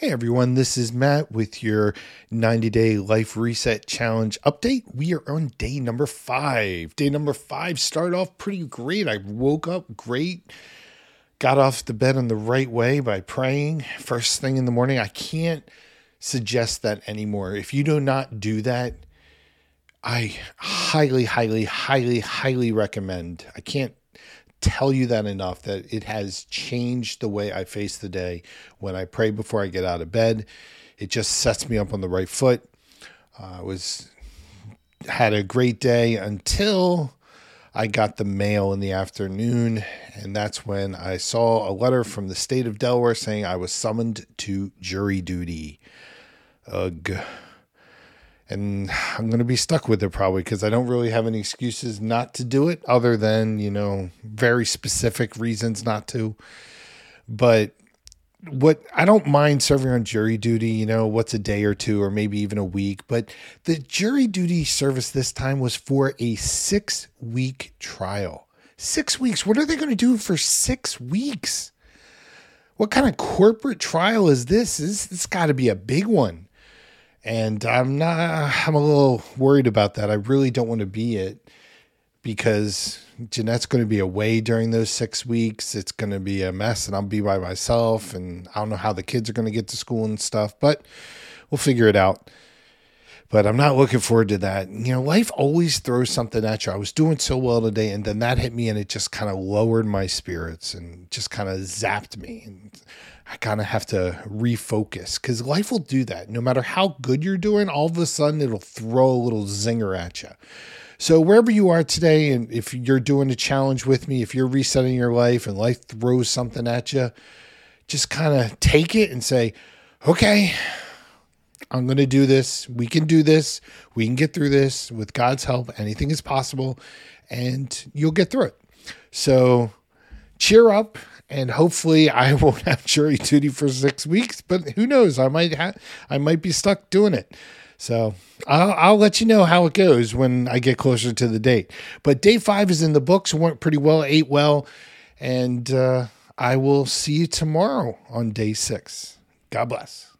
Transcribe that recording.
Hey everyone, this is Matt with your 90 day life reset challenge update. We are on day number five. Day number five started off pretty great. I woke up great, got off the bed in the right way by praying first thing in the morning. I can't suggest that anymore. If you do not do that, I highly, highly, highly, highly recommend. I can't tell you that enough that it has changed the way I face the day when I pray before I get out of bed. It just sets me up on the right foot. Uh, I was had a great day until I got the mail in the afternoon, and that's when I saw a letter from the state of Delaware saying I was summoned to jury duty. Ugh and I'm going to be stuck with it probably because I don't really have any excuses not to do it other than, you know, very specific reasons not to. But what I don't mind serving on jury duty, you know, what's a day or two or maybe even a week, but the jury duty service this time was for a 6 week trial. 6 weeks. What are they going to do for 6 weeks? What kind of corporate trial is this? This, this got to be a big one and I'm not, I'm a little worried about that. I really don't want to be it because Jeanette's going to be away during those six weeks. It's going to be a mess and I'll be by myself. And I don't know how the kids are going to get to school and stuff, but we'll figure it out. But I'm not looking forward to that. You know, life always throws something at you. I was doing so well today, and then that hit me, and it just kind of lowered my spirits and just kind of zapped me. And I kind of have to refocus because life will do that. No matter how good you're doing, all of a sudden it'll throw a little zinger at you. So, wherever you are today, and if you're doing a challenge with me, if you're resetting your life and life throws something at you, just kind of take it and say, okay, I'm going to do this. We can do this. We can get through this with God's help. Anything is possible, and you'll get through it. So, cheer up and hopefully I won't have jury duty for six weeks. But who knows? I might have, I might be stuck doing it. So I'll, I'll let you know how it goes when I get closer to the date. But day five is in the books. Went pretty well, ate well, and uh, I will see you tomorrow on day six. God bless.